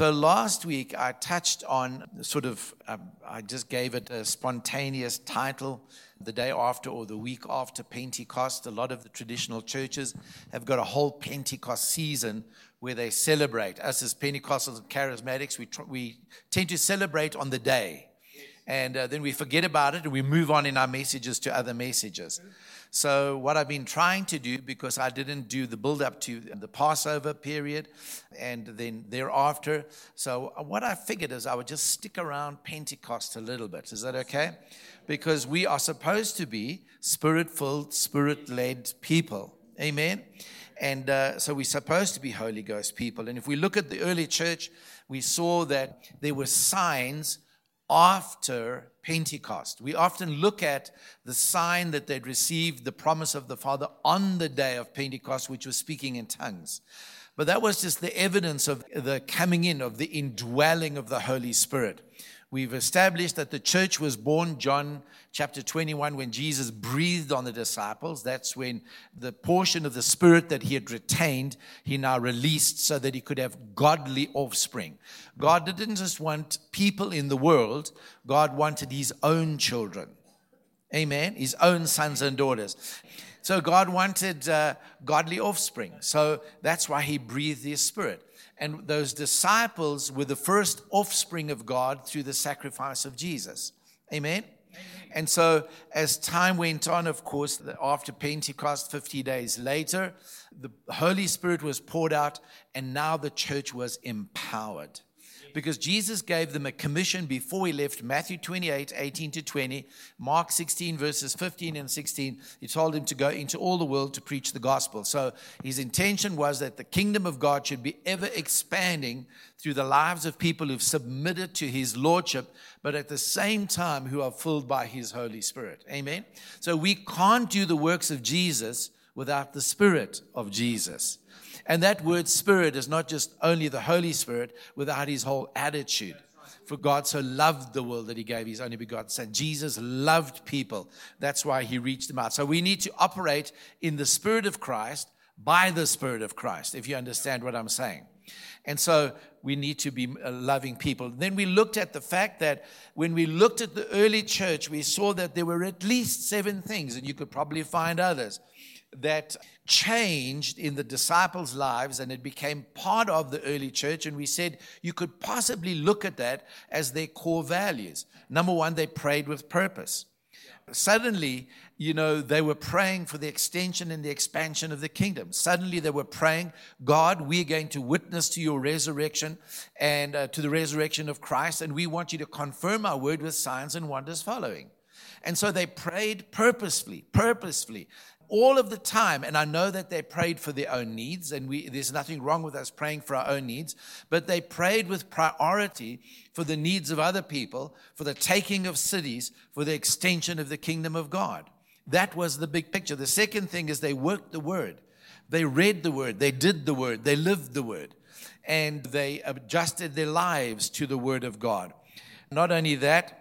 So last week I touched on sort of, um, I just gave it a spontaneous title the day after or the week after Pentecost. A lot of the traditional churches have got a whole Pentecost season where they celebrate. Us as Pentecostals and charismatics, we, tr- we tend to celebrate on the day. And uh, then we forget about it and we move on in our messages to other messages. So, what I've been trying to do, because I didn't do the build up to the Passover period and then thereafter, so what I figured is I would just stick around Pentecost a little bit. Is that okay? Because we are supposed to be spirit filled, spirit led people. Amen. And uh, so we're supposed to be Holy Ghost people. And if we look at the early church, we saw that there were signs after Pentecost. We often look at the sign that they'd received the promise of the Father on the day of Pentecost, which was speaking in tongues. But that was just the evidence of the coming in, of the indwelling of the Holy Spirit. We've established that the church was born, John chapter 21, when Jesus breathed on the disciples. That's when the portion of the Spirit that he had retained, he now released so that he could have godly offspring. God didn't just want people in the world, God wanted his own children. Amen. His own sons and daughters. So God wanted uh, godly offspring. So that's why he breathed his spirit. And those disciples were the first offspring of God through the sacrifice of Jesus. Amen? Amen. And so, as time went on, of course, after Pentecost, 50 days later, the Holy Spirit was poured out, and now the church was empowered because Jesus gave them a commission before he left Matthew 28 18 to 20, Mark 16, verses 15 and 16. He told him to go into all the world to preach the gospel. So his intention was that the kingdom of God should be ever expanding through the lives of people who've submitted to his lordship, but at the same time who are filled by his Holy Spirit. Amen. So we can't do the works of Jesus without the Spirit of Jesus. And that word spirit is not just only the Holy Spirit without his whole attitude. For God so loved the world that he gave his only begotten Son. Jesus loved people. That's why he reached them out. So we need to operate in the Spirit of Christ by the Spirit of Christ, if you understand what I'm saying. And so we need to be uh, loving people. Then we looked at the fact that when we looked at the early church, we saw that there were at least seven things, and you could probably find others that changed in the disciples' lives and it became part of the early church. And we said you could possibly look at that as their core values. Number one, they prayed with purpose. Suddenly, you know, they were praying for the extension and the expansion of the kingdom. Suddenly, they were praying, God, we're going to witness to your resurrection and uh, to the resurrection of Christ, and we want you to confirm our word with signs and wonders following. And so they prayed purposefully, purposefully all of the time. And I know that they prayed for their own needs, and we, there's nothing wrong with us praying for our own needs, but they prayed with priority for the needs of other people, for the taking of cities, for the extension of the kingdom of God. That was the big picture. The second thing is they worked the word. They read the word, they did the word, they lived the word, and they adjusted their lives to the word of God. Not only that,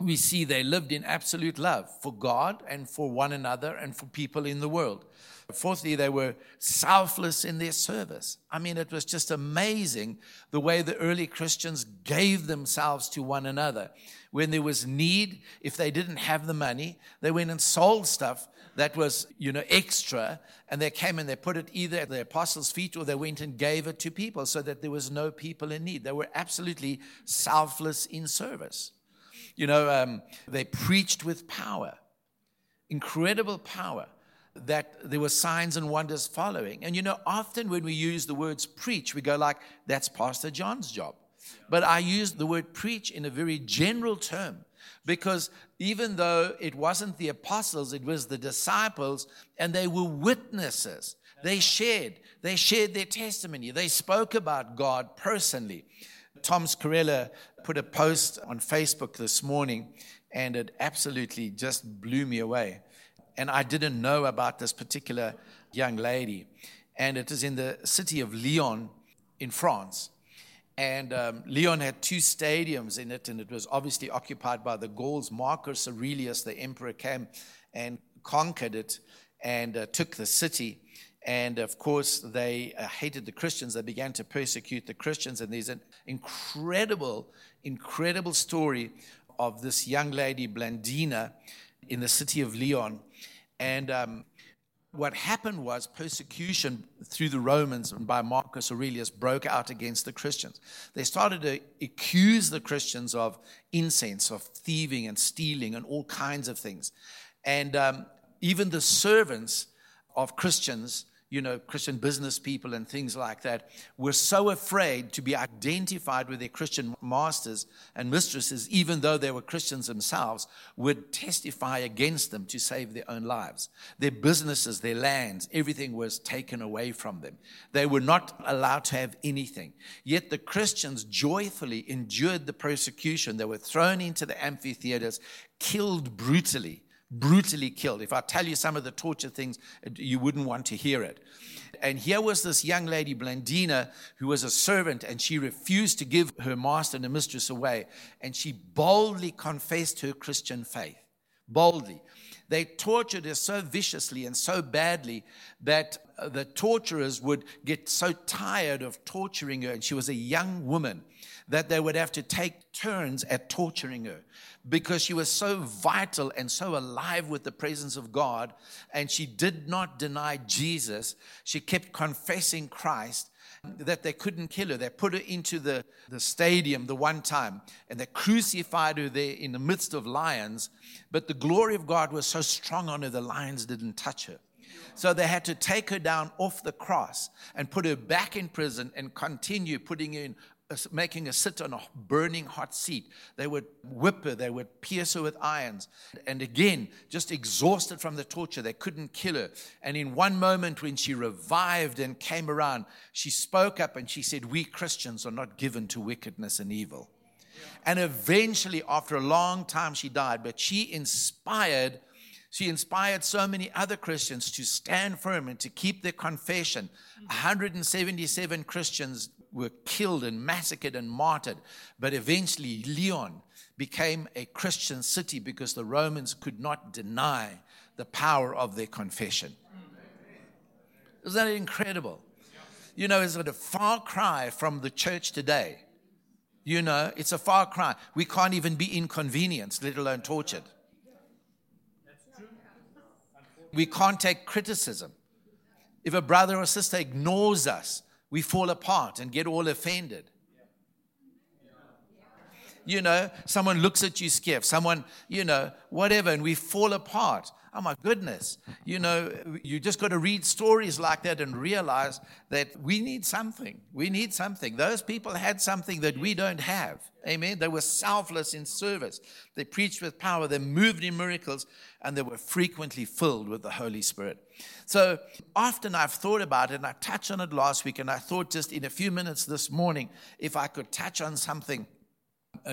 we see they lived in absolute love for God and for one another and for people in the world. Fourthly, they were selfless in their service. I mean, it was just amazing the way the early Christians gave themselves to one another. When there was need, if they didn't have the money, they went and sold stuff that was, you know, extra, and they came and they put it either at the apostles' feet or they went and gave it to people so that there was no people in need. They were absolutely selfless in service. You know, um, they preached with power, incredible power, that there were signs and wonders following. And you know, often when we use the words preach, we go like, that's Pastor John's job. But I use the word preach in a very general term because even though it wasn't the apostles, it was the disciples, and they were witnesses. They shared, they shared their testimony. They spoke about God personally. Tom Scarella put a post on Facebook this morning, and it absolutely just blew me away. And I didn't know about this particular young lady. And it is in the city of Lyon in France. And um, Lyon had two stadiums in it, and it was obviously occupied by the Gauls. Marcus Aurelius, the emperor, came and conquered it and uh, took the city And of course, they uh, hated the Christians. They began to persecute the Christians. And there's an incredible, incredible story of this young lady, Blandina, in the city of Lyon. And um, what happened was persecution through the Romans and by Marcus Aurelius broke out against the Christians. They started to accuse the Christians of incense, of thieving and stealing and all kinds of things. And um, even the servants of Christians you know, Christian business people and things like that were so afraid to be identified with their Christian masters and mistresses, even though they were Christians themselves, would testify against them to save their own lives. Their businesses, their lands, everything was taken away from them. They were not allowed to have anything. Yet the Christians joyfully endured the persecution. They were thrown into the amphitheaters, killed brutally brutally killed. If I tell you some of the torture things, you wouldn't want to hear it. And here was this young lady, Blandina, who was a servant, and she refused to give her master and her mistress away. And she boldly confessed her Christian faith. Boldly. They tortured her so viciously and so badly that uh, the torturers would get so tired of torturing her. And she was a young woman that they would have to take turns at torturing her because she was so vital and so alive with the presence of God, and she did not deny Jesus. She kept confessing Christ that they couldn't kill her. They put her into the, the stadium the one time and they crucified her there in the midst of lions. But the glory of God was so strong on her, the lions didn't touch her. So they had to take her down off the cross and put her back in prison and continue putting her in making her sit on a burning hot seat. They would whip her, they would pierce her with irons. And again, just exhausted from the torture, they couldn't kill her. And in one moment, when she revived and came around, she spoke up and she said, We Christians are not given to wickedness and evil. And eventually, after a long time, she died, but she inspired. She inspired so many other Christians to stand firm and to keep their confession. Mm-hmm. 177 Christians were killed and massacred and martyred. But eventually, Lyon became a Christian city because the Romans could not deny the power of their confession. Isn't that incredible? You know, is it a far cry from the church today? You know, it's a far cry. We can't even be inconvenienced, let alone tortured. We can't take criticism. If a brother or sister ignores us, we fall apart and get all offended. You know, someone looks at you scared, someone, you know, whatever, and we fall apart. Oh my goodness. You know, you just got to read stories like that and realize that we need something. We need something. Those people had something that we don't have. Amen. They were selfless in service. They preached with power. They moved in miracles and they were frequently filled with the Holy Spirit. So often I've thought about it and I touched on it last week and I thought just in a few minutes this morning if I could touch on something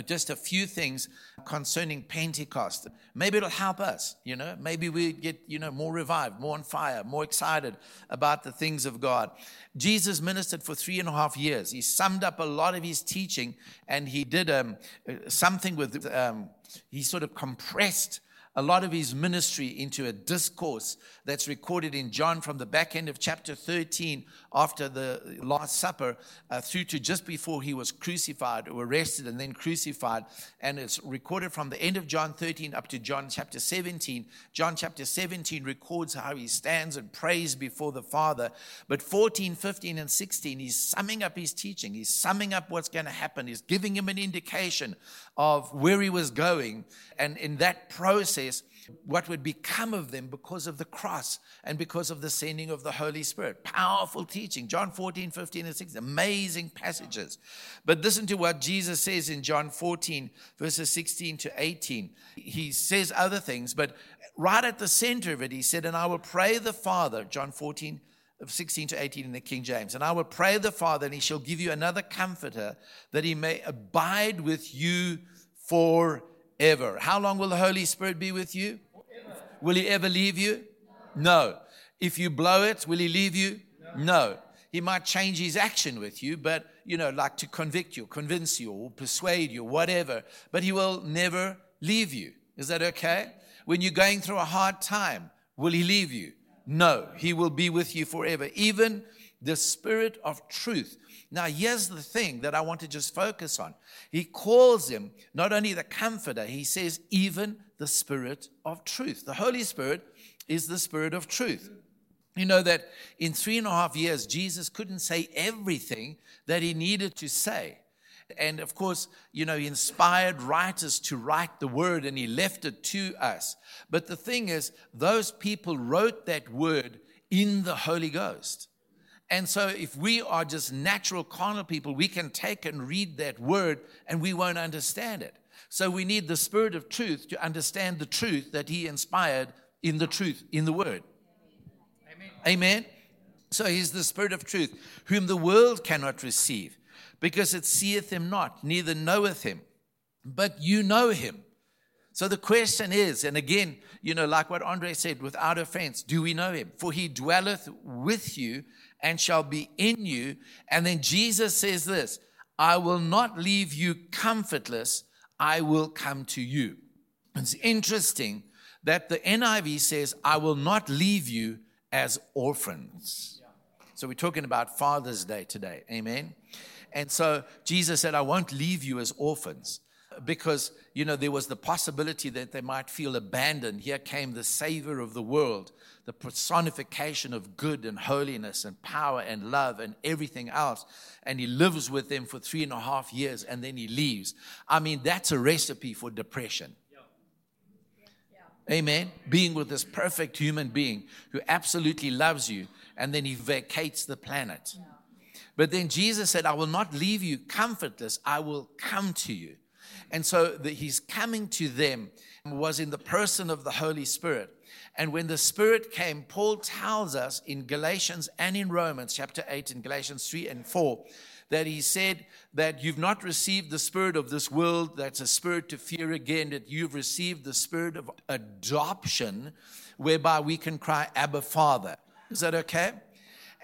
just a few things concerning Pentecost. Maybe it'll help us, you know. Maybe we get, you know, more revived, more on fire, more excited about the things of God. Jesus ministered for three and a half years. He summed up a lot of his teaching and he did um, uh, something with, um, he sort of compressed a lot of his ministry into a discourse that's recorded in John from the back end of chapter 13 after the Last Supper uh, through to just before he was crucified or arrested and then crucified. And it's recorded from the end of John 13 up to John chapter 17. John chapter 17 records how he stands and prays before the Father. But 14, 15, and 16, he's summing up his teaching. He's summing up what's going to happen. He's giving him an indication of where he was going. And in that process, what would become of them because of the cross and because of the sending of the Holy Spirit. Powerful teaching. John 14, 15, and 16. Amazing passages. But listen to what Jesus says in John 14, verses 16 to 18. He says other things, but right at the center of it, he said, And I will pray the Father, John 14, 16 to 18 in the King James. And I will pray the Father, and he shall give you another comforter that he may abide with you forever. How long will the Holy Spirit be with you? Forever. Will he ever leave you? No. no. If you blow it, will he leave you? No. no. He might change his action with you, but, you know, like to convict you, convince you, or persuade you, whatever. But he will never leave you. Is that okay? When you're going through a hard time, will he leave you? No, he will be with you forever. Even the Spirit of truth. Now, here's the thing that I want to just focus on. He calls him not only the Comforter, he says, even the Spirit of truth. The Holy Spirit is the Spirit of truth. You know that in three and a half years, Jesus couldn't say everything that he needed to say. And of course, you know, he inspired writers to write the word and he left it to us. But the thing is, those people wrote that word in the Holy Ghost. And so, if we are just natural carnal people, we can take and read that word and we won't understand it. So, we need the Spirit of truth to understand the truth that He inspired in the truth, in the word. Amen. Amen. So, He's the Spirit of truth, whom the world cannot receive because it seeth him not, neither knoweth him. But you know him. So the question is, and again, you know, like what Andre said, without offense, do we know him? For he dwelleth with you and shall be in you. And then Jesus says this I will not leave you comfortless, I will come to you. It's interesting that the NIV says, I will not leave you as orphans. So we're talking about Father's Day today. Amen. And so Jesus said, I won't leave you as orphans because, you know, there was the possibility that they might feel abandoned. Here came the Savior of the world, the personification of good and holiness and power and love and everything else. And he lives with them for three and a half years and then he leaves. I mean, that's a recipe for depression. Amen. Being with this perfect human being who absolutely loves you and then he vacates the planet. Yeah. But then Jesus said, I will not leave you comfortless, I will come to you. And so the, he's coming to them was in the person of the Holy Spirit. And when the Spirit came, Paul tells us in Galatians and in Romans, chapter 8, in Galatians 3 and 4, that he said that you've not received the spirit of this world, that's a spirit to fear again, that you've received the spirit of adoption, whereby we can cry, Abba, Father. Is that okay?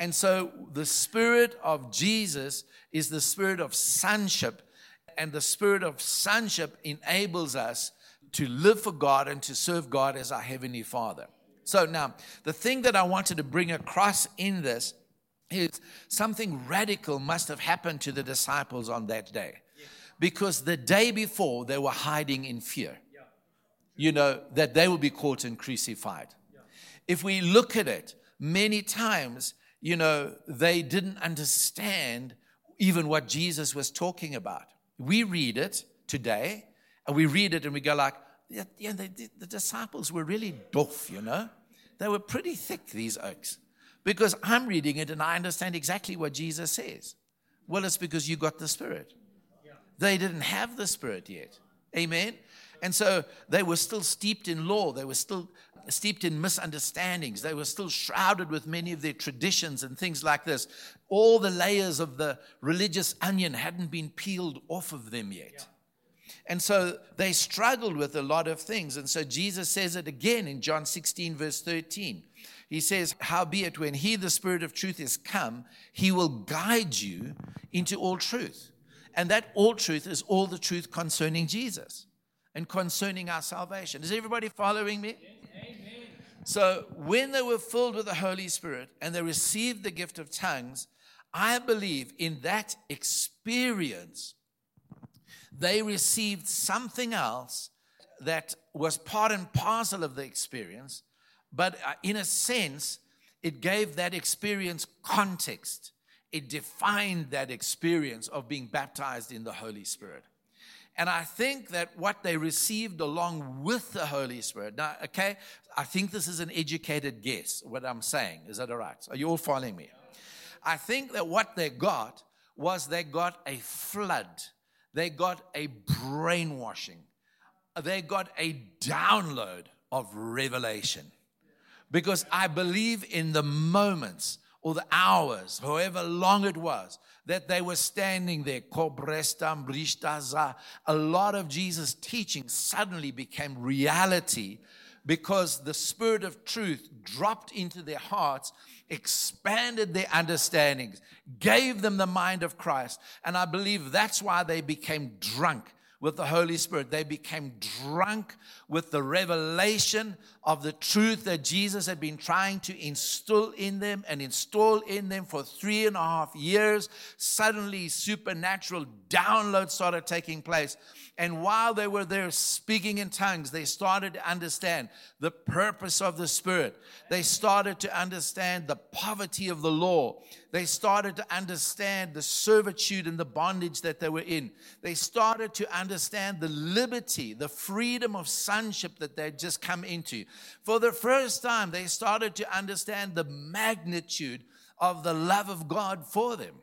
And so the spirit of Jesus is the spirit of sonship, and the spirit of sonship enables us to live for God and to serve God as our Heavenly Father. So now, the thing that I wanted to bring across in this is something radical must have happened to the disciples on that day. Because the day before, they were hiding in fear. You know, that they will be caught and crucified. If we look at it, many times you know, they didn't understand even what Jesus was talking about. We read it today, and we read it and we go like, yeah, yeah the, the disciples were really doff, you know. They were pretty thick, these oaks. Because I'm reading it and I understand exactly what Jesus says. Well, it's because you got the Spirit. They didn't have the Spirit yet. Amen. And so they were still steeped in law. They were still steeped in misunderstandings. They were still shrouded with many of their traditions and things like this. All the layers of the religious onion hadn't been peeled off of them yet. And so they struggled with a lot of things. And so Jesus says it again in John 16, verse 13. He says, Howbeit, when he, the Spirit of truth, is come, he will guide you into all truth. And that all truth is all the truth concerning Jesus and concerning our salvation. Is everybody following me? So, when they were filled with the Holy Spirit and they received the gift of tongues, I believe in that experience, they received something else that was part and parcel of the experience, but uh, in a sense, it gave that experience context. It defined that experience of being baptized in the Holy Spirit. And I think that what they received along with the Holy Spirit, now, okay, I think this is an educated guess, what I'm saying. Is that all right? Are you all following me? I think that what they got was they got a flood, they got a brainwashing, they got a download of revelation. Because I believe in the moments or the hours, however long it was, that they were standing there. A lot of Jesus' teaching suddenly became reality because the Spirit of truth dropped into their hearts, expanded their understandings, gave them the mind of Christ. And I believe that's why they became drunk with the Holy Spirit. They became drunk with the revelation of the truth that Jesus had been trying to instill in them and install in them for three and a half years. Suddenly, supernatural downloads started taking place. And while they were there speaking in tongues, they started to understand the purpose of the Spirit. They started to understand the poverty of the law. They started to understand the servitude and the bondage that they were in. They started to understand the liberty, the freedom of sonship that they'd just come into. For the first time, they started to understand the magnitude of the love of God for them.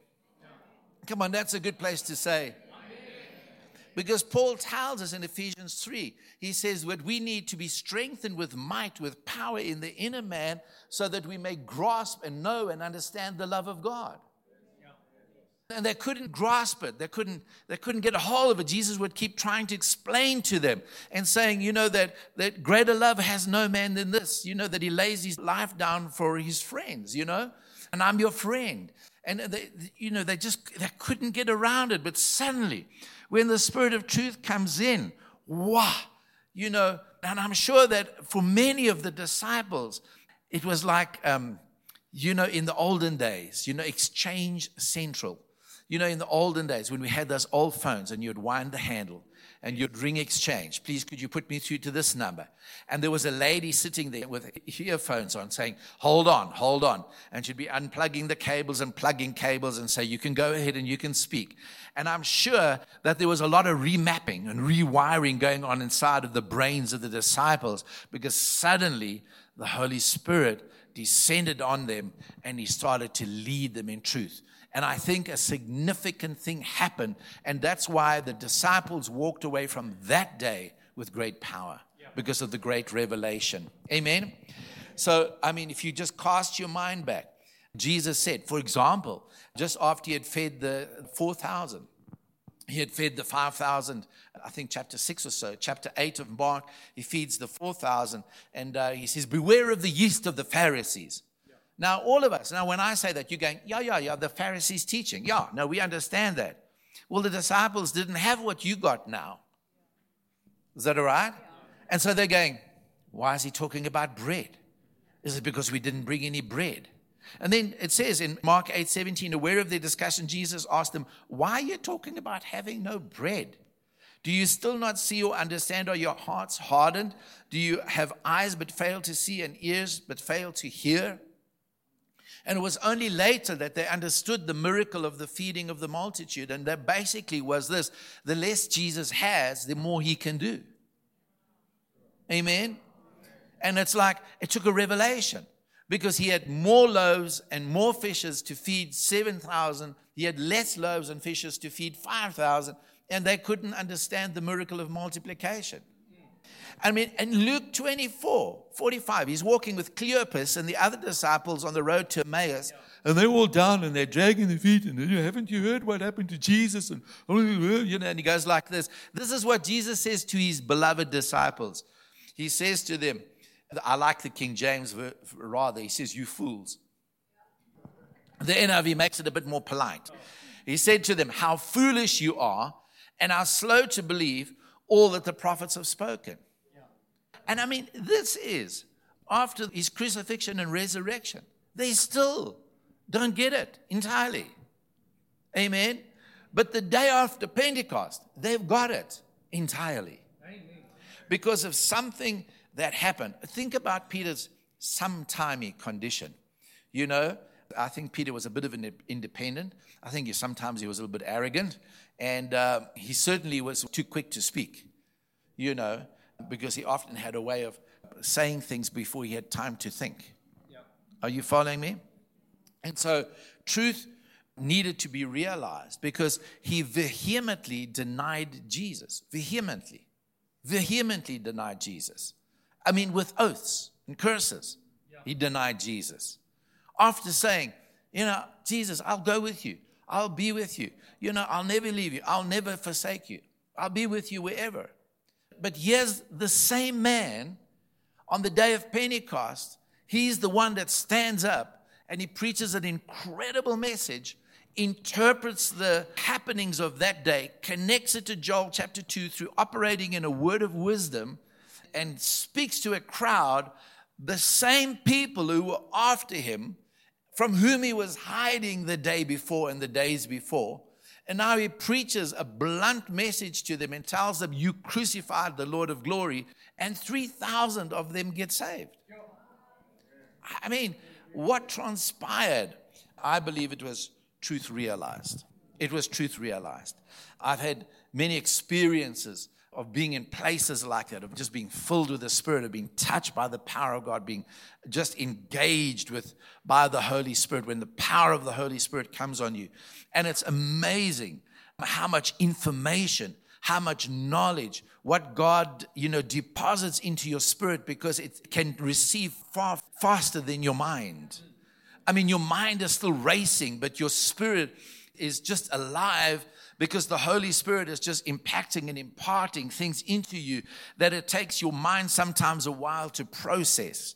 Come on, that's a good place to say. Because Paul tells us in Ephesians 3, he says that we need to be strengthened with might, with power in the inner man, so that we may grasp and know and understand the love of God. And they couldn't grasp it. They couldn't, they couldn't get a hold of it. Jesus would keep trying to explain to them and saying, you know, that, that greater love has no man than this. You know, that he lays his life down for his friends, you know, and I'm your friend. And they, you know, they just they couldn't get around it. But suddenly, when the Spirit of truth comes in, wow, you know, and I'm sure that for many of the disciples, it was like, um, you know, in the olden days, you know, Exchange Central. You know, in the olden days when we had those old phones and you'd wind the handle and you'd ring exchange. Please, could you put me through to this number? And there was a lady sitting there with earphones on saying, Hold on, hold on. And she'd be unplugging the cables and plugging cables and say, You can go ahead and you can speak. And I'm sure that there was a lot of remapping and rewiring going on inside of the brains of the disciples because suddenly the Holy Spirit descended on them and he started to lead them in truth. And I think a significant thing happened. And that's why the disciples walked away from that day with great power because of the great revelation. Amen. So, I mean, if you just cast your mind back, Jesus said, for example, just after he had fed the 4,000, he had fed the 5,000, I think chapter 6 or so, chapter 8 of Mark, he feeds the 4,000, and uh, he says, Beware of the yeast of the Pharisees. Now, all of us, now when I say that, you're going, yeah, yeah, yeah, the Pharisees teaching. Yeah, no, we understand that. Well, the disciples didn't have what you got now. Is that all right? And so they're going, why is he talking about bread? Is it because we didn't bring any bread? And then it says in Mark 8 17, aware of their discussion, Jesus asked them, Why are you talking about having no bread? Do you still not see or understand? Are your hearts hardened? Do you have eyes but fail to see and ears but fail to hear? And it was only later that they understood the miracle of the feeding of the multitude. And that basically was this the less Jesus has, the more he can do. Amen? And it's like it took a revelation because he had more loaves and more fishes to feed 7,000. He had less loaves and fishes to feed 5,000. And they couldn't understand the miracle of multiplication. I mean, in Luke 24, 45, he's walking with Cleopas and the other disciples on the road to Emmaus. And they're all down and they're dragging their feet. And you haven't you heard what happened to Jesus? And, you know, and he goes like this. This is what Jesus says to his beloved disciples. He says to them, I like the King James rather. He says, You fools. The NIV makes it a bit more polite. He said to them, How foolish you are, and how slow to believe all that the prophets have spoken. And I mean, this is after his crucifixion and resurrection. They still don't get it entirely. Amen. But the day after Pentecost, they've got it entirely. Amen. Because of something that happened. Think about Peter's sometimey condition. You know, I think Peter was a bit of an independent. I think he, sometimes he was a little bit arrogant. And uh, he certainly was too quick to speak, you know because he often had a way of saying things before he had time to think. Yeah. Are you following me? And so truth needed to be realized because he vehemently denied Jesus. Vehemently. Vehemently denied Jesus. I mean, with oaths and curses, yeah. he denied Jesus. After saying, you know, Jesus, I'll go with you. I'll be with you. You know, I'll never leave you. I'll never forsake you. I'll be with you wherever but here's the same man on the day of Pentecost. He's the one that stands up and he preaches an incredible message interprets the happenings of that day, connects it to Joel chapter 2 through operating in a word of wisdom, and speaks to a crowd, the same people who were after him, from whom he was hiding the day before and the days before. And now he preaches a blunt message to them and tells them, You crucified the Lord of glory, and 3,000 of them get saved. I mean, what transpired? I believe it was truth realized. It was truth realized. I've had many experiences of being in places like that, of just being filled with the Spirit, of being touched by the power of God, being just engaged with by the Holy Spirit when the power of the Holy Spirit comes on you. And it's amazing how much information, how much knowledge, what God, you know, deposits into your spirit because it can receive far faster than your mind. I mean, your mind is still racing, but your spirit is just alive because the Holy Spirit is just impacting and imparting things into you that it takes your mind sometimes a while to process.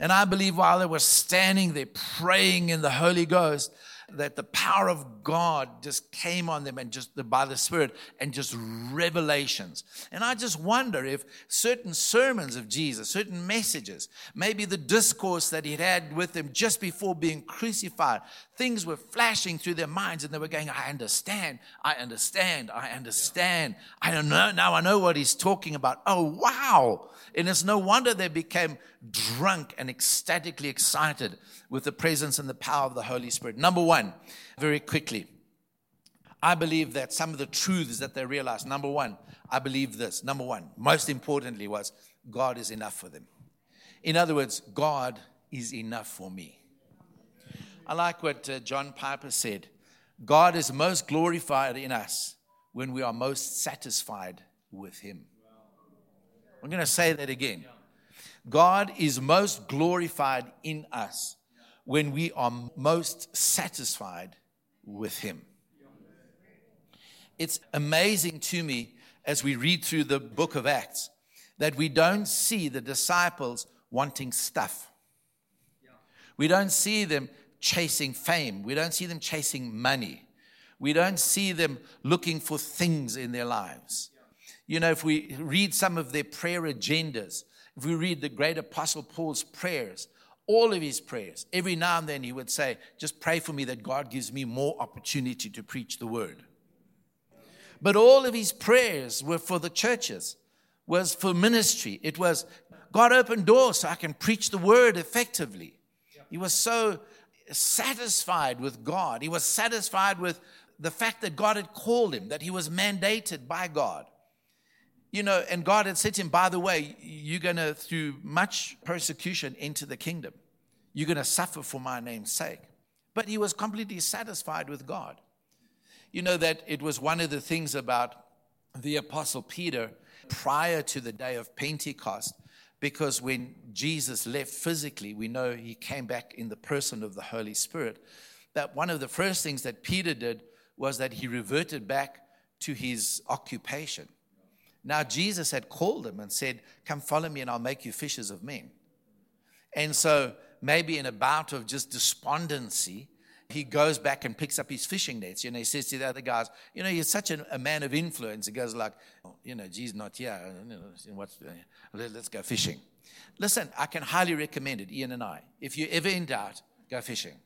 And I believe while they were standing there praying in the Holy Ghost, that the power of God just came on them and just by the Spirit and just revelations. And I just wonder if certain sermons of Jesus, certain messages, maybe the discourse that he had with them just before being crucified, things were flashing through their minds and they were going, I understand, I understand, I understand. I don't know, now I know what he's talking about. Oh, wow. And it's no wonder they became drunk and ecstatically excited with the presence and the power of the Holy Spirit. Number one, very quickly, I believe that some of the truths that they realized, number one, I believe this. Number one, most importantly, was God is enough for them. In other words, God is enough for me. I like what uh, John Piper said God is most glorified in us when we are most satisfied with Him. I'm going to say that again. God is most glorified in us when we are most satisfied with Him. It's amazing to me as we read through the book of Acts that we don't see the disciples wanting stuff. We don't see them chasing fame. We don't see them chasing money. We don't see them looking for things in their lives. You know, if we read some of their prayer agendas, if we read the great apostle Paul's prayers, all of his prayers. Every now and then he would say, Just pray for me that God gives me more opportunity to preach the word. But all of his prayers were for the churches, was for ministry. It was, God open doors so I can preach the word effectively. He was so satisfied with God. He was satisfied with the fact that God had called him, that he was mandated by God. You know, and God had said to him, by the way, you're going to, through much persecution, enter the kingdom. You're going to suffer for my name's sake. But he was completely satisfied with God. You know that it was one of the things about the Apostle Peter prior to the day of Pentecost, because when Jesus left physically, we know he came back in the person of the Holy Spirit. That one of the first things that Peter did was that he reverted back to his occupation. Now, Jesus had called him and said, Come follow me and I'll make you fishers of men. And so, maybe in a bout of just despondency, he goes back and picks up his fishing nets. You know, he says to the other guys, You know, you're such a, a man of influence. He goes, like, oh, You know, Jesus not here. What's, uh, let's go fishing. Listen, I can highly recommend it, Ian and I. If you're ever in doubt, go fishing.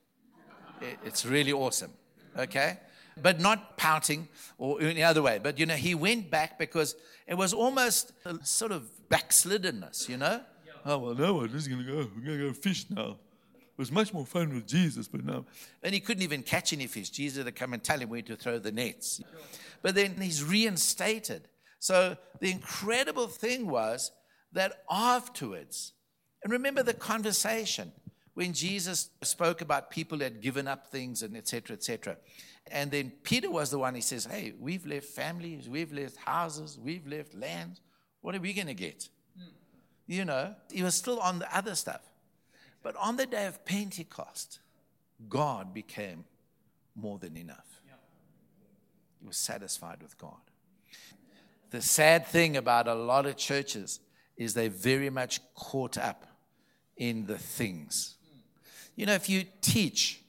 It's really awesome. Okay? But not pouting or any other way. But, you know, he went back because it was almost a sort of backsliddenness, you know? Yeah. Oh, well, no, we're just going to go. We're going to go fish now. It was much more fun with Jesus, but no. And he couldn't even catch any fish. Jesus had to come and tell him where to throw the nets. But then he's reinstated. So the incredible thing was that afterwards, and remember the conversation when Jesus spoke about people that had given up things and etc. etc. And then Peter was the one, he says, Hey, we've left families, we've left houses, we've left lands. What are we going to get? Mm. You know, he was still on the other stuff. But on the day of Pentecost, God became more than enough. Yeah. He was satisfied with God. The sad thing about a lot of churches is they're very much caught up in the things. You know, if you teach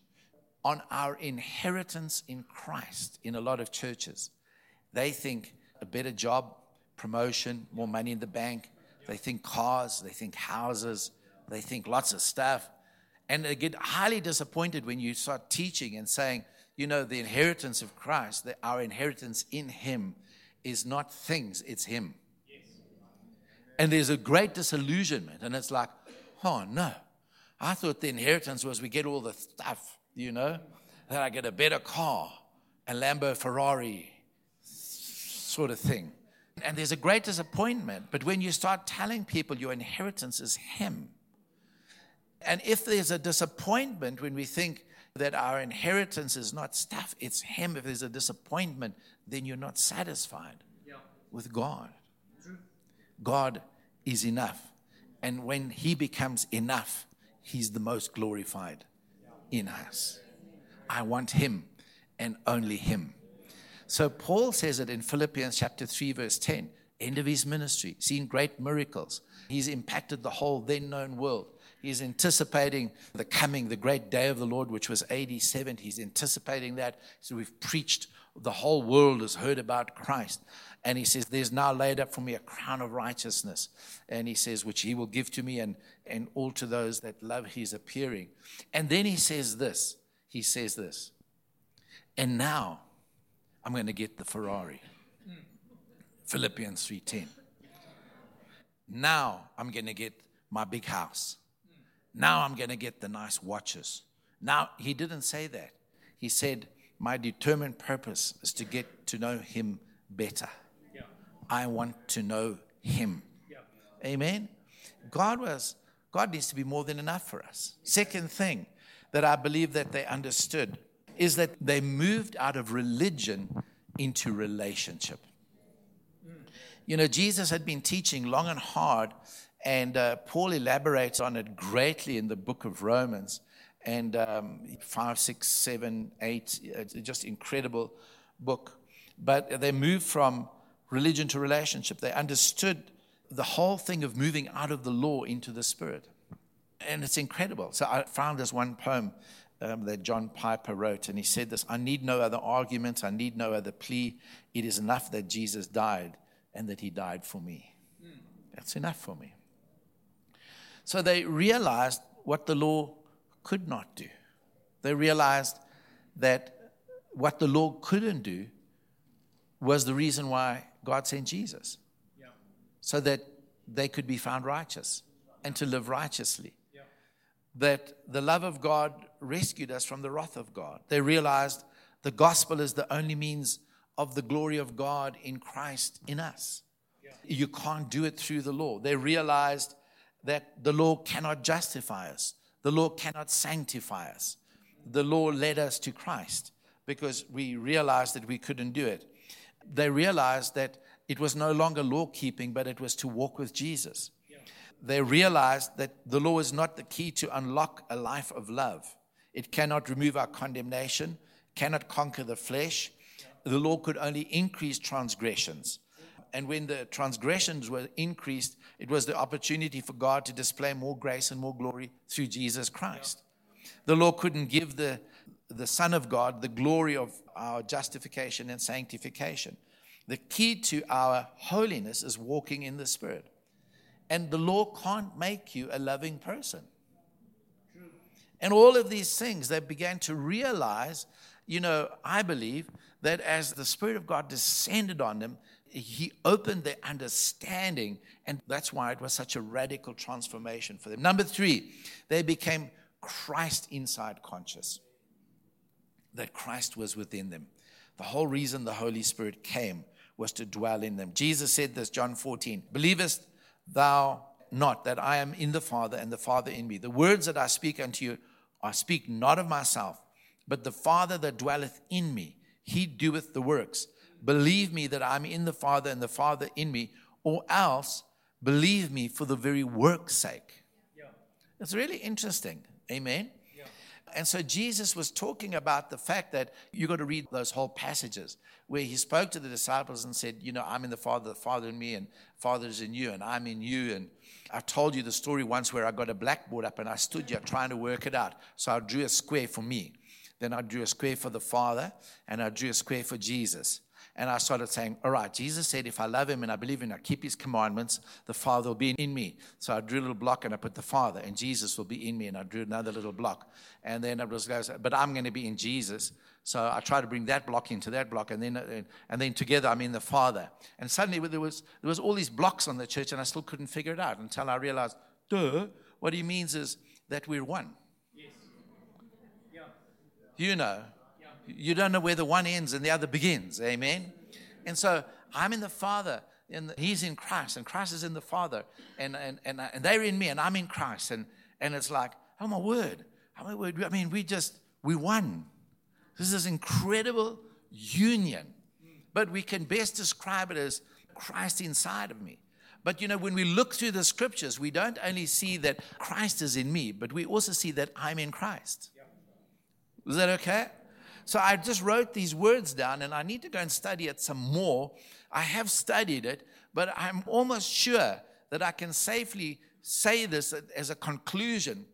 on our inheritance in Christ in a lot of churches. They think a better job, promotion, more money in the bank. They think cars, they think houses, they think lots of stuff. And they get highly disappointed when you start teaching and saying, you know, the inheritance of Christ, that our inheritance in Him is not things, it's Him. And there's a great disillusionment. And it's like, oh no, I thought the inheritance was we get all the stuff, you know, that I get a better car, a Lambo Ferrari sort of thing. And there's a great disappointment. But when you start telling people your inheritance is Him, and if there's a disappointment when we think that our inheritance is not stuff, it's Him, if there's a disappointment, then you're not satisfied yeah. with God. True. God is enough. And when He becomes enough, He's the most glorified in us. I want Him and only Him. So Paul says it in Philippians chapter 3, verse 10, end of his ministry, seen great miracles. He's impacted the whole then known world. He's anticipating the coming, the great day of the Lord, which was AD 70. He's anticipating that. So we've preached, the whole world has heard about Christ. And he says, There's now laid up for me a crown of righteousness. And he says, Which he will give to me and, and all to those that love his appearing. And then he says this. He says this. And now I'm going to get the Ferrari. Philippians 3:10. Now I'm going to get my big house. Now I'm going to get the nice watches. Now, he didn't say that. He said, My determined purpose is to get to know him better. Yeah. I want to know him. Yeah. Amen. God was God needs to be more than enough for us. Second thing that I believe that they understood is that they moved out of religion into relationship. You know, Jesus had been teaching long and hard and uh, Paul elaborates on it greatly in the book of Romans. And um, five, six, seven, eight, it's just incredible book. But they moved from religion to relationship. They understood the whole thing of moving out of the law into the spirit. And it's incredible. So I found this one poem um, that John Piper wrote, and he said this I need no other argument, I need no other plea. It is enough that Jesus died and that he died for me. That's enough for me. So they realized what the law could not do. They realized that what the law couldn't do was the reason why God sent Jesus. Yeah. So that they could be found righteous and to live righteously. Yeah. That the love of God rescued us from the wrath of God. They realized the gospel is the only means of the glory of God in Christ in us. Yeah. You can't do it through the law. They realized that the law cannot justify us, the law cannot sanctify us. The law led us to Christ because we realized that we couldn't do it. They realized that it was no longer law keeping, but it was to walk with Jesus. They realized that the law is not the key to unlock a life of love. It cannot remove our condemnation, cannot conquer the flesh. The law could only increase transgressions. And when the transgressions were increased, it was the opportunity for God to display more grace and more glory through Jesus Christ. The law couldn't give the, the Son of God the glory of our justification and sanctification. The key to our holiness is walking in the Spirit. And the law can't make you a loving person. And all of these things, they began to realize, you know, I believe that as the Spirit of God descended on them, he opened their understanding, and that's why it was such a radical transformation for them. Number three, they became Christ inside conscious, that Christ was within them. The whole reason the Holy Spirit came was to dwell in them. Jesus said this, John 14 Believest thou not that I am in the Father and the Father in me? The words that I speak unto you, I speak not of myself, but the Father that dwelleth in me, he doeth the works. Believe me that I'm in the Father and the Father in me, or else believe me for the very work's sake. Yeah. It's really interesting. Amen. Yeah. And so Jesus was talking about the fact that you got to read those whole passages where he spoke to the disciples and said, You know, I'm in the Father, the Father in me, and Father is in you, and I'm in you. And I told you the story once where I got a blackboard up and I stood here trying to work it out. So I drew a square for me. Then I drew a square for the Father, and I drew a square for Jesus. And I started saying, All right, Jesus said, if I love him and I believe him and I keep his commandments, the Father will be in me. So I drew a little block and I put the Father, and Jesus will be in me. And I drew another little block. And then it was, like, but I'm going to be in Jesus. So I tried to bring that block into that block, and then, and then together I'm in the Father. And suddenly there was, there was all these blocks on the church, and I still couldn't figure it out until I realized, duh, what he means is that we're one. You know, you don't know where the one ends and the other begins. Amen. And so I'm in the Father, and He's in Christ, and Christ is in the Father, and, and, and, uh, and they're in me, and I'm in Christ. And, and it's like, oh my word. Oh my word. I mean, we just, we won. This is incredible union. But we can best describe it as Christ inside of me. But you know, when we look through the scriptures, we don't only see that Christ is in me, but we also see that I'm in Christ. Is that okay? So I just wrote these words down and I need to go and study it some more. I have studied it, but I'm almost sure that I can safely say this as a conclusion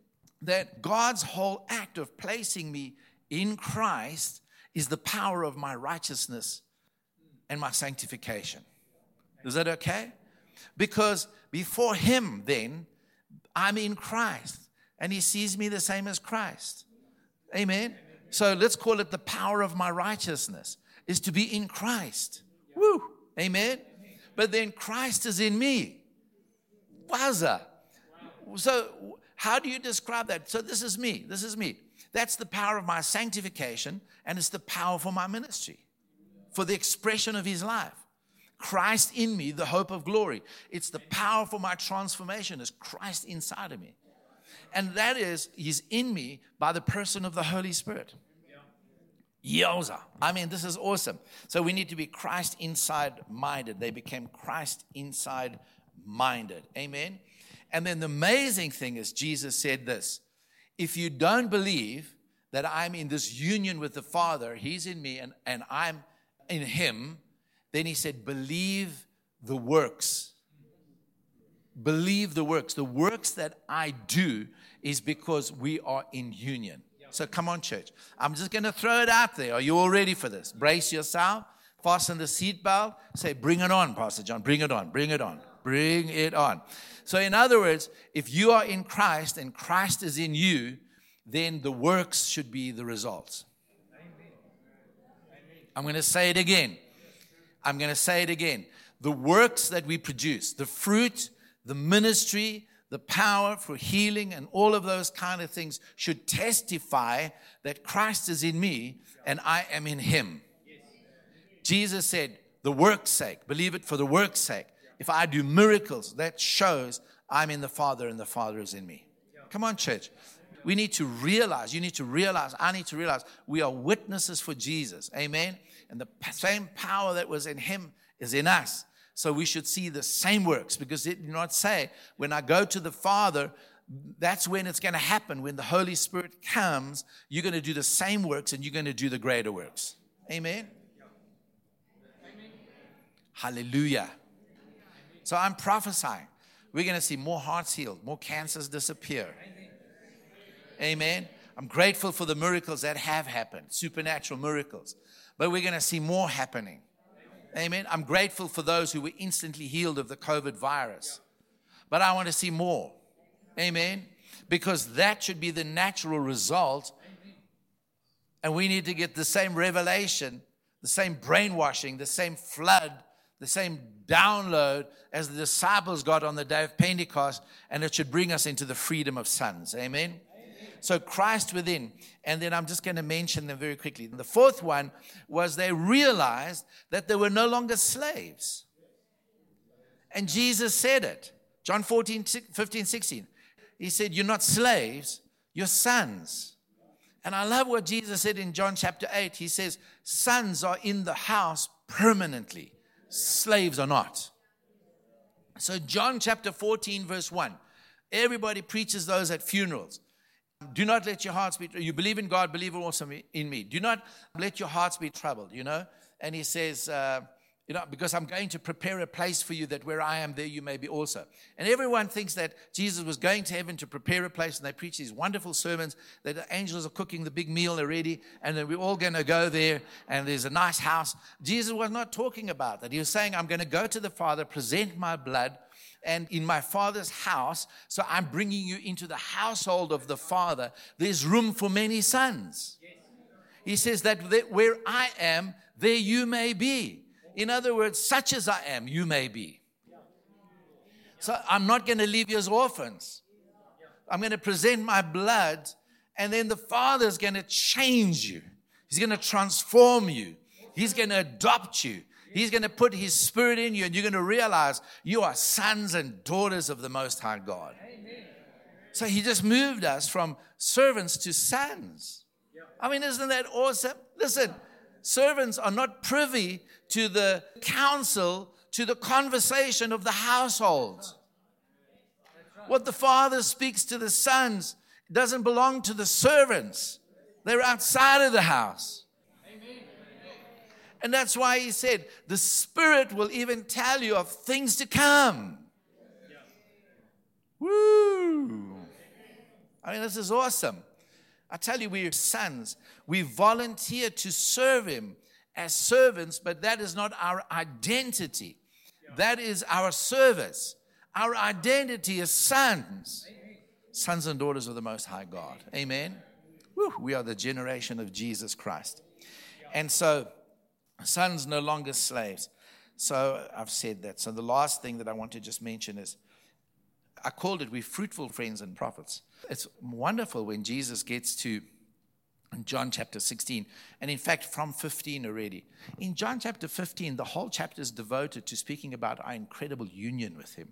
that God's whole act of placing me in Christ is the power of my righteousness and my sanctification. Is that okay? Because before Him, then, I'm in Christ and He sees me the same as Christ. Amen. So let's call it the power of my righteousness is to be in Christ. Woo. Amen. But then Christ is in me. Waza. So how do you describe that? So this is me. This is me. That's the power of my sanctification and it's the power for my ministry. For the expression of his life. Christ in me, the hope of glory. It's the power for my transformation is Christ inside of me and that is He's in me by the person of the Holy Spirit. Yoza. I mean, this is awesome. So we need to be Christ inside minded. They became Christ inside minded. Amen. And then the amazing thing is, Jesus said this if you don't believe that I'm in this union with the Father, He's in me and, and I'm in Him, then He said, believe the works. Believe the works. The works that I do is because we are in union. So come on, church. I'm just going to throw it out there. Are you all ready for this? Brace yourself. Fasten the seatbelt. Say, bring it on, Pastor John. Bring it on. Bring it on. Bring it on. So, in other words, if you are in Christ and Christ is in you, then the works should be the results. I'm going to say it again. I'm going to say it again. The works that we produce, the fruit, the ministry, the power for healing and all of those kind of things should testify that Christ is in me and I am in him. Jesus said, the work's sake, believe it for the work's sake. If I do miracles, that shows I'm in the Father and the Father is in me. Come on, church. We need to realize, you need to realize, I need to realize we are witnesses for Jesus. Amen. And the same power that was in him is in us. So we should see the same works because it did not say, when I go to the Father, that's when it's going to happen. When the Holy Spirit comes, you're going to do the same works and you're going to do the greater works. Amen. Amen. Hallelujah. So I'm prophesying. We're going to see more hearts healed, more cancers disappear. Amen. I'm grateful for the miracles that have happened, supernatural miracles. But we're going to see more happening. Amen. I'm grateful for those who were instantly healed of the COVID virus. But I want to see more. Amen. Because that should be the natural result. And we need to get the same revelation, the same brainwashing, the same flood, the same download as the disciples got on the day of Pentecost. And it should bring us into the freedom of sons. Amen. So Christ within. And then I'm just going to mention them very quickly. The fourth one was they realized that they were no longer slaves. And Jesus said it. John 14, 15, 16. He said, You're not slaves, you're sons. And I love what Jesus said in John chapter 8. He says, Sons are in the house permanently, slaves are not. So, John chapter 14, verse 1. Everybody preaches those at funerals. Do not let your hearts be, you believe in God, believe also in me. Do not let your hearts be troubled, you know? And he says, uh, you know, because I'm going to prepare a place for you that where I am, there you may be also. And everyone thinks that Jesus was going to heaven to prepare a place, and they preach these wonderful sermons that the angels are cooking the big meal already, and then we're all going to go there, and there's a nice house. Jesus was not talking about that. He was saying, I'm going to go to the Father, present my blood, and in my Father's house, so I'm bringing you into the household of the Father. There's room for many sons. He says that where I am, there you may be. In other words, such as I am, you may be. So I'm not going to leave you as orphans. I'm going to present my blood, and then the Father's going to change you. He's going to transform you. He's going to adopt you. He's going to put His Spirit in you, and you're going to realize you are sons and daughters of the Most High God. So He just moved us from servants to sons. I mean, isn't that awesome? Listen, servants are not privy to the counsel, to the conversation of the household. What the father speaks to the sons doesn't belong to the servants, they're outside of the house. And that's why he said, the Spirit will even tell you of things to come. Woo! I mean, this is awesome. I tell you, we're sons. We volunteer to serve Him as servants, but that is not our identity. That is our service. Our identity is sons, sons and daughters of the Most High God. Amen. Woo, we are the generation of Jesus Christ. And so, sons no longer slaves. So, I've said that. So, the last thing that I want to just mention is I called it, we fruitful friends and prophets. It's wonderful when Jesus gets to John chapter 16, and in fact, from 15 already. In John chapter 15, the whole chapter is devoted to speaking about our incredible union with Him.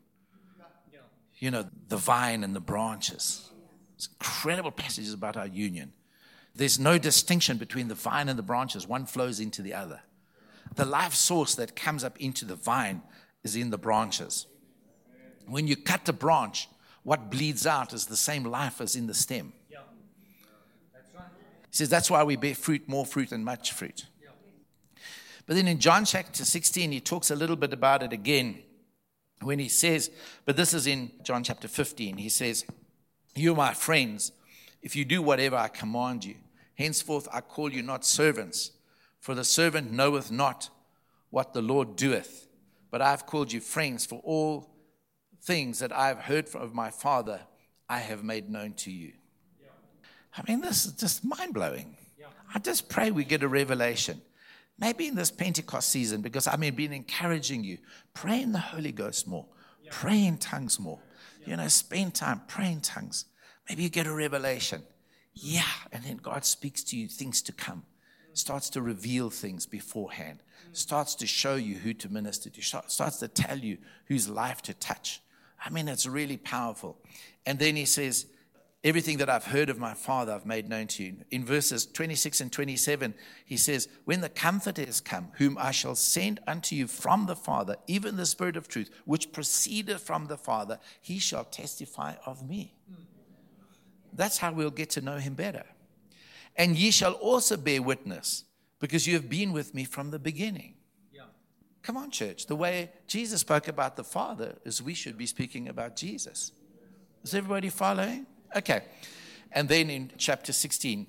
You know, the vine and the branches. It's incredible passages about our union. There's no distinction between the vine and the branches, one flows into the other. The life source that comes up into the vine is in the branches. When you cut the branch, what bleeds out is the same life as in the stem. Right. He says that's why we bear fruit, more fruit, and much fruit. But then in John chapter 16, he talks a little bit about it again when he says, but this is in John chapter 15, he says, You my friends if you do whatever I command you. Henceforth I call you not servants, for the servant knoweth not what the Lord doeth, but I have called you friends, for all things that I have heard of my Father, I have made known to you. I mean, this is just mind blowing. I just pray we get a revelation. Maybe in this Pentecost season, because I mean, been encouraging you, pray in the Holy Ghost more, pray in tongues more. You know, spend time, pray in tongues. Maybe you get a revelation. Yeah, and then God speaks to you things to come, starts to reveal things beforehand, starts to show you who to minister to, starts to tell you whose life to touch. I mean, it's really powerful. And then he says, Everything that I've heard of my Father, I've made known to you. In verses 26 and 27, he says, When the Comforter is come, whom I shall send unto you from the Father, even the Spirit of truth, which proceedeth from the Father, he shall testify of me. That's how we'll get to know him better. And ye shall also bear witness, because you have been with me from the beginning. Yeah. Come on, church. The way Jesus spoke about the Father is we should be speaking about Jesus. Is everybody following? Okay. And then in chapter 16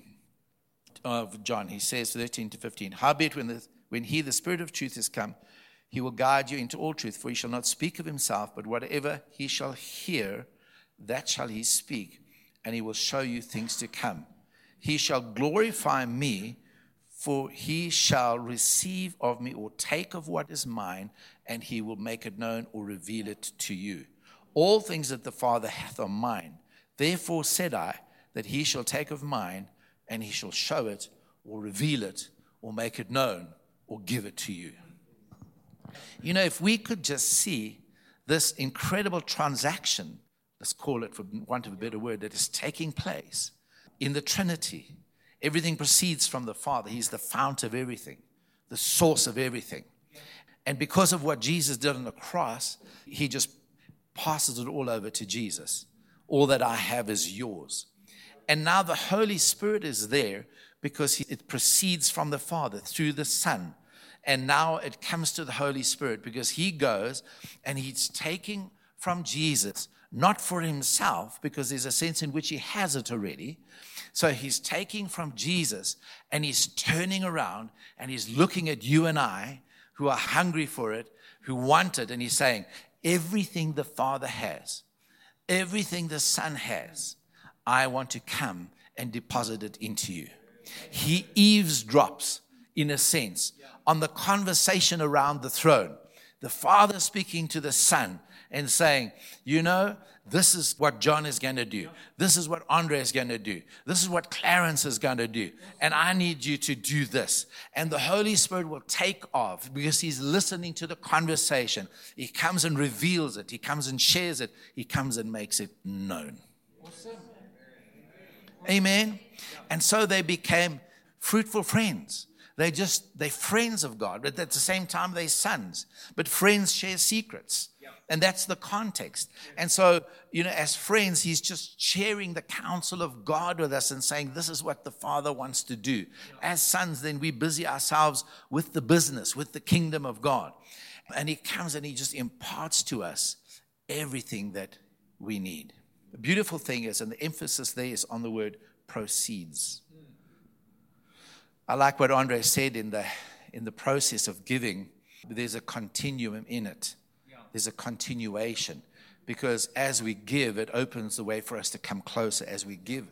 of John, he says 13 to 15, Howbeit, when, the, when he, the Spirit of truth, is come, he will guide you into all truth, for he shall not speak of himself, but whatever he shall hear, that shall he speak, and he will show you things to come. He shall glorify me, for he shall receive of me or take of what is mine, and he will make it known or reveal it to you. All things that the Father hath are mine. Therefore said I, that he shall take of mine, and he shall show it, or reveal it, or make it known, or give it to you. You know, if we could just see this incredible transaction, let's call it for want of a better word, that is taking place in the Trinity Everything proceeds from the Father. He's the fount of everything, the source of everything. And because of what Jesus did on the cross, he just passes it all over to Jesus. All that I have is yours. And now the Holy Spirit is there because it proceeds from the Father through the Son. And now it comes to the Holy Spirit because he goes and he's taking from Jesus, not for himself, because there's a sense in which he has it already. So he's taking from Jesus and he's turning around and he's looking at you and I who are hungry for it, who want it, and he's saying, Everything the Father has, everything the Son has, I want to come and deposit it into you. He eavesdrops, in a sense, on the conversation around the throne. The Father speaking to the Son and saying, You know, this is what John is going to do. This is what Andre is going to do. This is what Clarence is going to do. And I need you to do this. And the Holy Spirit will take off because He's listening to the conversation. He comes and reveals it, He comes and shares it, He comes and makes it known. Amen. And so they became fruitful friends. They just, they're friends of God, but at the same time, they're sons. But friends share secrets. And that's the context. And so, you know, as friends, he's just sharing the counsel of God with us and saying, This is what the Father wants to do. As sons, then we busy ourselves with the business, with the kingdom of God. And he comes and he just imparts to us everything that we need. The beautiful thing is, and the emphasis there is on the word proceeds. I like what Andre said in the, in the process of giving, there's a continuum in it, there's a continuation. Because as we give, it opens the way for us to come closer. As we give,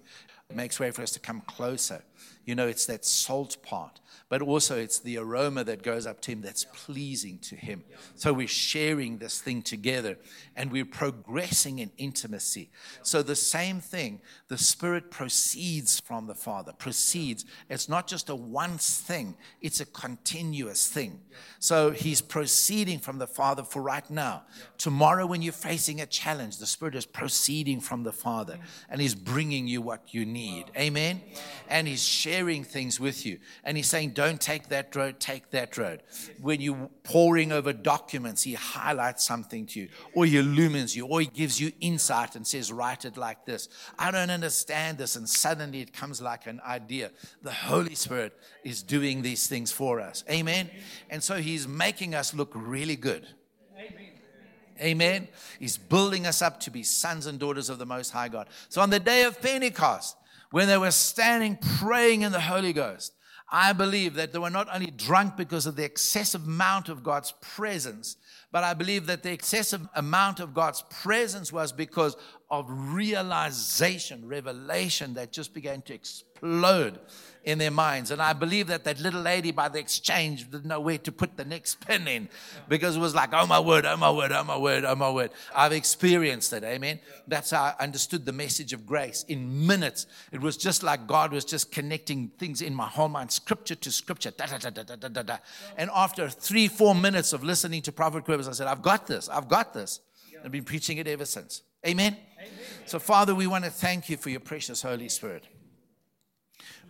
makes way for us to come closer. You know, it's that salt part, but also it's the aroma that goes up to Him that's pleasing to Him. So we're sharing this thing together and we're progressing in intimacy. So the same thing, the Spirit proceeds from the Father, proceeds. It's not just a once thing, it's a continuous thing. So He's proceeding from the Father for right now. Tomorrow, when you're facing a challenge, the Spirit is proceeding from the Father and He's bringing you what you need. Amen. And He's sharing sharing things with you. And he's saying, don't take that road, take that road. When you're poring over documents, he highlights something to you, or he illumines you, or he gives you insight and says, write it like this. I don't understand this. And suddenly it comes like an idea. The Holy Spirit is doing these things for us. Amen. And so he's making us look really good. Amen. He's building us up to be sons and daughters of the Most High God. So on the day of Pentecost, when they were standing praying in the Holy Ghost, I believe that they were not only drunk because of the excessive amount of God's presence, but I believe that the excessive amount of God's presence was because of realization, revelation that just began to explode in their minds. And I believe that that little lady by the exchange didn't know where to put the next pin in because it was like, oh my word, oh my word, oh my word, oh my word. I've experienced it. Amen. That's how I understood the message of grace in minutes. It was just like God was just connecting things in my whole mind, scripture to scripture. Da, da, da, da, da, da, da. And after three, four minutes of listening to Prophet Quivers, I said, I've got this. I've got this. I've been preaching it ever since. Amen. Amen. So, Father, we want to thank you for your precious Holy Spirit.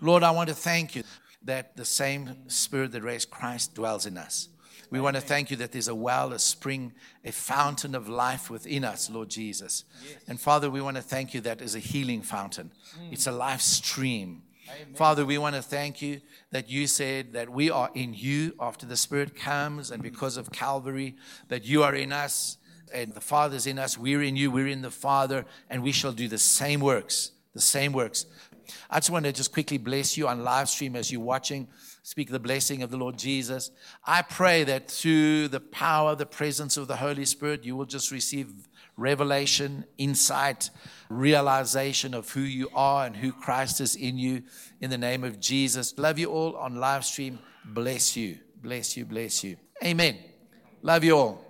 Lord, I want to thank you that the same Spirit that raised Christ dwells in us. We want to thank you that there's a well, a spring, a fountain of life within us, Lord Jesus. And Father, we want to thank you that is a healing fountain. Mm. It's a life stream. Amen. Father, we want to thank you that you said that we are in you after the Spirit comes, and because of Calvary, that you are in us and the Father's in us. We're in you, we're in the Father, and we shall do the same works. The same works. I just want to just quickly bless you on live stream as you're watching. Speak the blessing of the Lord Jesus. I pray that through the power, the presence of the Holy Spirit, you will just receive revelation, insight, realization of who you are and who Christ is in you in the name of Jesus. Love you all on live stream. Bless you. Bless you. Bless you. Amen. Love you all.